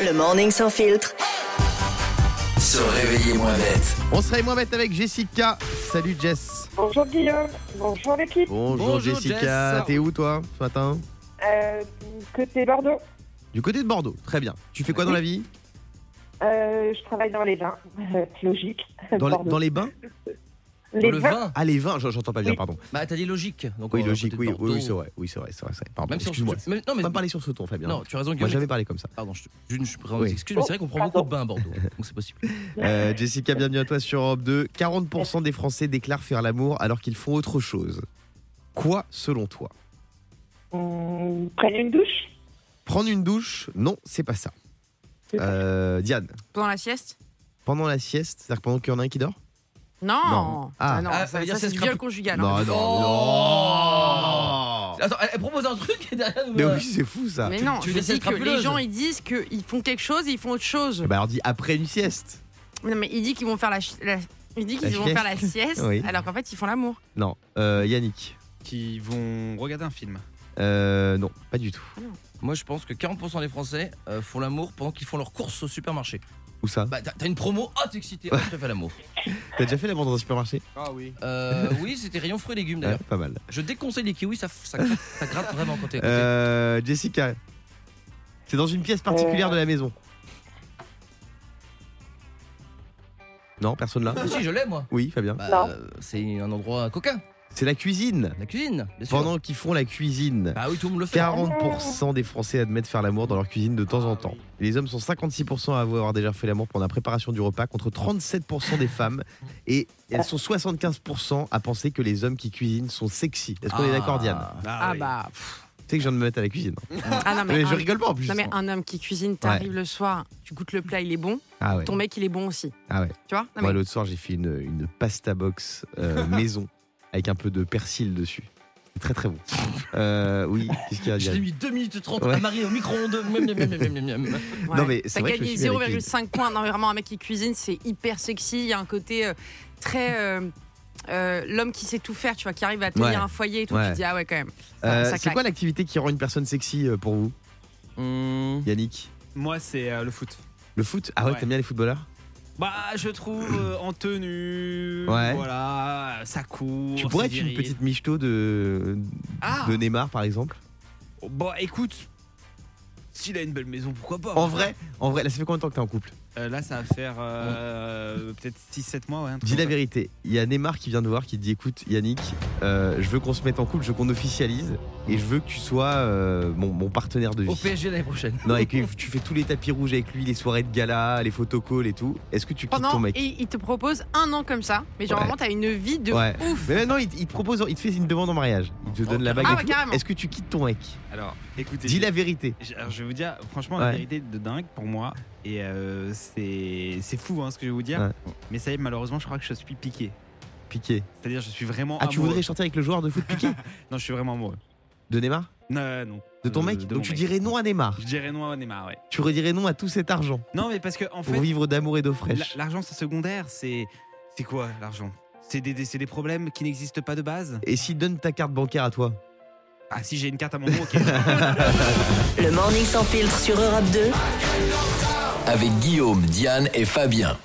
Le morning sans filtre. Se réveiller moins bête. On serait moins bête avec Jessica. Salut Jess. Bonjour Guillaume, bonjour l'équipe. Bonjour, Bonjour, Jessica. Jess. T'es où toi ce matin Euh, côté Bordeaux, Du côté de Bordeaux. Très bien. Tu fais quoi dans la vie? Euh, je travaille dans les Euh, logique. dans les, Bordeaux. dans les bains? Les Dans le vins, vin Ah les vins, j'en- j'entends pas bien, Oui. pardon. Bah t'as dit logique. Donc Oui, logique, oui, oui, c'est vrai, oui, c'est vrai, c'est vrai, c'est vrai. Pardon, Même excuse-moi. se- mais- Non mais On va parler sur ce ton, Fabien. non, tu as raison Moi, Guillaume. j'avais parlé comme ça. Pardon, je, je, je, je Oui. excuse, mais c'est vrai qu'on prend beaucoup de bains à Bordeaux, donc c'est possible. Euh, Jessica, bienvenue à toi sur Europe 2. 40% des Français déclarent faire l'amour alors qu'ils font autre chose. Quoi, selon toi? Hum, prennent une douche? Prendre une douche? Non, c'est pas ça. Euh, Diane, Pendant la sieste? Pendant la sieste, c'est-à-dire pendant qu'il y en a un qui dort? Non. Non. Ah. non, Ah, ça ça, veut dire ça, c'est c'est du scrap- viol conjugal. Non, hein. non, Oh non Attends, elle, elle propose un truc et derrière nous. Mais oui, c'est fou ça. Mais non, tu je laisses dis être que les crapuleuse. gens ils disent qu'ils font quelque chose et ils font autre chose. Bah alors dis après une sieste. Non, mais il dit qu'ils vont faire la, chi- la- il dit qu'ils La vont sieste faire la sieste Oui. alors qu'en fait ils font l'amour. Non, euh, Yannick. qui vont regarder un film. Euh, non, pas du tout. Moi je pense que 40% des Français euh, font l'amour pendant qu'ils font leurs courses au supermarché. Où ça Bah t'as t'as une promo, oh t'es excité, oh, je fais l'amour. T'as déjà fait l'amour dans un supermarché Ah oui. Euh, oui, c'était rayon fruits et légumes Ouais, d'ailleurs. Pas mal. Je déconseille les kiwis, ça, ça, ça gratte vraiment quand t'es. Euh, Jessica. C'est dans une pièce particulière Euh. de la maison. Non, personne là Ah, si, je l'ai moi. Oui, Fabien. Bah, Non. euh, c'est un endroit coquin, C'est la cuisine. la cuisine, bien sûr. Pendant qu'ils font la cuisine, Bah oui, tout le monde le fait. 40% des Français admettent faire l'amour dans leur cuisine de temps en temps. Les hommes sont 56% à avoir déjà fait l'amour pendant la préparation du repas contre 37% des femmes. Et elles sont 75% à penser que les hommes qui cuisinent sont sexy. Est-ce qu'on est d'accord, Diane? Ah, oui. bah. Tu sais que je viens de me mettre à la cuisine. Ah non, mais, Mais je un, rigole pas en plus. non, mais un homme qui cuisine, t'arrives le soir, tu goûtes le plat, il est bon, Ah ouais. ton mec il est bon aussi. Ah ouais. Tu vois? Non, Moi, mais- l'autre soir, j'ai fait une, une pasta box euh, maison avec un peu de persil dessus. C'est très très bon. Euh, oui, qu'est-ce qu'il y a Je l'ai mis 2 minutes 30 Ouais. à marier au micro-ondes. Miam, miam, miam, miam, miam, miam. Ouais. Non, mais c'est T'as vrai que je gagné me suis mis avec les- 0,5 points. Non, mais vraiment, un mec qui cuisine, c'est hyper sexy. Il y a un côté euh, très. euh, euh, L'homme qui sait tout faire, tu vois, qui arrive à tenir Ouais. un foyer et tout, Ouais. tu te dis ah ouais, quand même. Euh, ça c'est claque. quoi l'activité qui rend une personne sexy euh, pour vous, Hum, Yannick Moi, c'est euh, le foot. Le foot Ah ouais, Ouais. t'aimes bien les footballeurs Bah, je trouve euh, en tenue, Ouais. voilà, ça court. Tu pourrais être une petite michto de, Ah de Neymar, par exemple? Bon, écoute, s'il a une belle maison, pourquoi pas En vrai, en vrai, là, ça fait combien de temps que t'es en couple? Euh, Là, ça va faire euh, peut-être 6-7 mois, ouais. Dis la vérité. Il y a Neymar qui vient de voir, qui te dit écoute, Yannick, euh, je veux qu'on se mette en couple, je veux qu'on officialise, et je veux que tu sois euh, mon, mon partenaire de vie. Au PSG l'année prochaine. Non, et que tu fais tous les tapis rouges avec lui, les soirées de gala, les photocalls et tout. Est-ce que tu quittes ton mec et il te propose un an comme ça, mais genre Ouais. vraiment, t'as une vie de Ouais. ouf. Mais maintenant, il, te- il te propose, il te fait une demande en mariage. Il te donne la bague Ah ouais. Est-ce que tu quittes ton mec Alors, écoutez. Dis la vérité. je- alors, je vais vous dire, franchement, Ouais. la vérité de dingue pour moi. Et euh, c'est c'est fou hein, ce que je vais vous dire. Ouais. Mais ça y est, malheureusement, je crois que je suis piqué. Piqué. C'est-à-dire, je suis vraiment. Ah, tu voudrais chanter avec le joueur de foot piqué Non, je suis vraiment amoureux. De Neymar Non, non. De ton Euh, mec de Donc tu mec. dirais non à Neymar. Je dirais non à Neymar, ouais. Tu redirais non à tout cet argent Non, mais parce que en pour fait, vivre d'amour et d'eau fraîche. l'argent c'est secondaire. C'est c'est quoi l'argent? C'est des, des problèmes qui n'existent pas de base? Et s'il donne ta carte bancaire à toi? Ah, si j'ai une carte à mon nom, ok. Le morning sans filtre sur Europe 2. Avec Guillaume, Diane et Fabien.